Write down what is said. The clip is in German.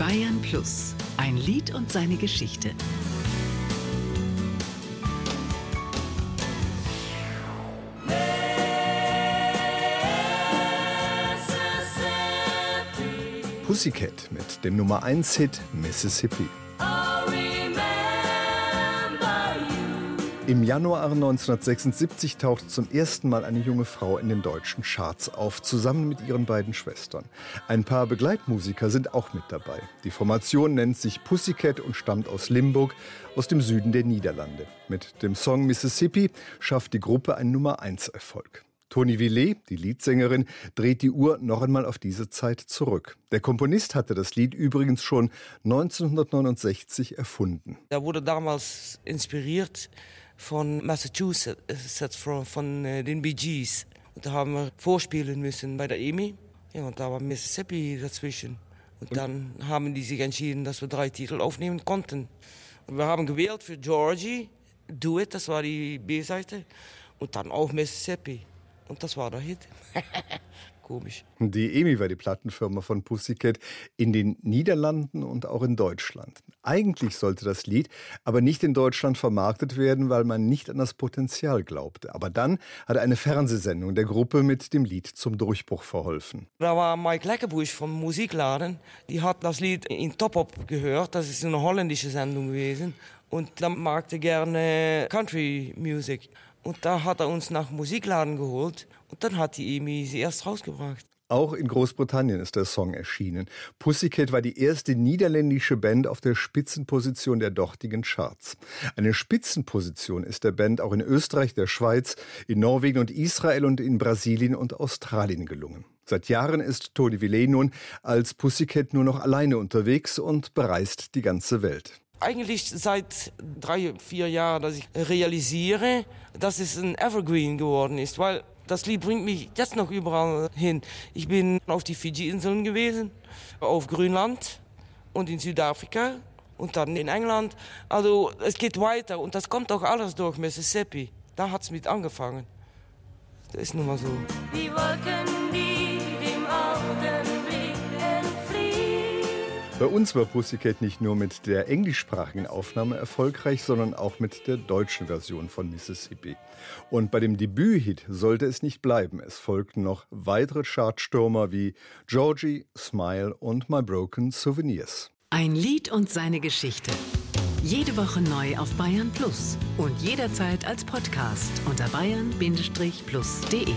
Bayern Plus, ein Lied und seine Geschichte. Pussycat mit dem Nummer 1 Hit Mississippi. Im Januar 1976 taucht zum ersten Mal eine junge Frau in den deutschen Charts auf, zusammen mit ihren beiden Schwestern. Ein paar Begleitmusiker sind auch mit dabei. Die Formation nennt sich Pussycat und stammt aus Limburg, aus dem Süden der Niederlande. Mit dem Song Mississippi schafft die Gruppe einen Nummer 1 Erfolg. Toni Villet, die Leadsängerin, dreht die Uhr noch einmal auf diese Zeit zurück. Der Komponist hatte das Lied übrigens schon 1969 erfunden. Er wurde damals inspiriert von Massachusetts, von, von äh, den Bee Gees. Und da haben wir vorspielen müssen bei der EMI. Ja, und da war Mississippi dazwischen. Und, und dann haben die sich entschieden, dass wir drei Titel aufnehmen konnten. Und wir haben gewählt für Georgie, Do It, das war die B-Seite. Und dann auch Mississippi. Und das war der Hit. Komisch. Die EMI war die Plattenfirma von Pussycat in den Niederlanden und auch in Deutschland. Eigentlich sollte das Lied aber nicht in Deutschland vermarktet werden, weil man nicht an das Potenzial glaubte. Aber dann hat eine Fernsehsendung der Gruppe mit dem Lied zum Durchbruch verholfen. Da war Mike Leckerbusch vom Musikladen, die hat das Lied in Top Up gehört. Das ist eine holländische Sendung gewesen. Und dann magte gerne Country Music. Und da hat er uns nach Musikladen geholt und dann hat die EMI sie erst rausgebracht. Auch in Großbritannien ist der Song erschienen. Pussycat war die erste niederländische Band auf der Spitzenposition der dortigen Charts. Eine Spitzenposition ist der Band auch in Österreich, der Schweiz, in Norwegen und Israel und in Brasilien und Australien gelungen. Seit Jahren ist Tony Villet nun als Pussycat nur noch alleine unterwegs und bereist die ganze Welt eigentlich seit drei, vier Jahren, dass ich realisiere, dass es ein Evergreen geworden ist, weil das Lied bringt mich jetzt noch überall hin. Ich bin auf die Fiji-Inseln gewesen, auf Grönland und in Südafrika und dann in England. Also es geht weiter und das kommt auch alles durch Mississippi. Da hat es mit angefangen. Das ist nun mal so. Die Wolken, die bei uns war Pussycat nicht nur mit der englischsprachigen Aufnahme erfolgreich, sondern auch mit der deutschen Version von Mississippi. Und bei dem Debüthit sollte es nicht bleiben. Es folgten noch weitere Chartstürmer wie Georgie, Smile und My Broken Souvenirs. Ein Lied und seine Geschichte. Jede Woche neu auf Bayern Plus und jederzeit als Podcast unter bayern-plus.de.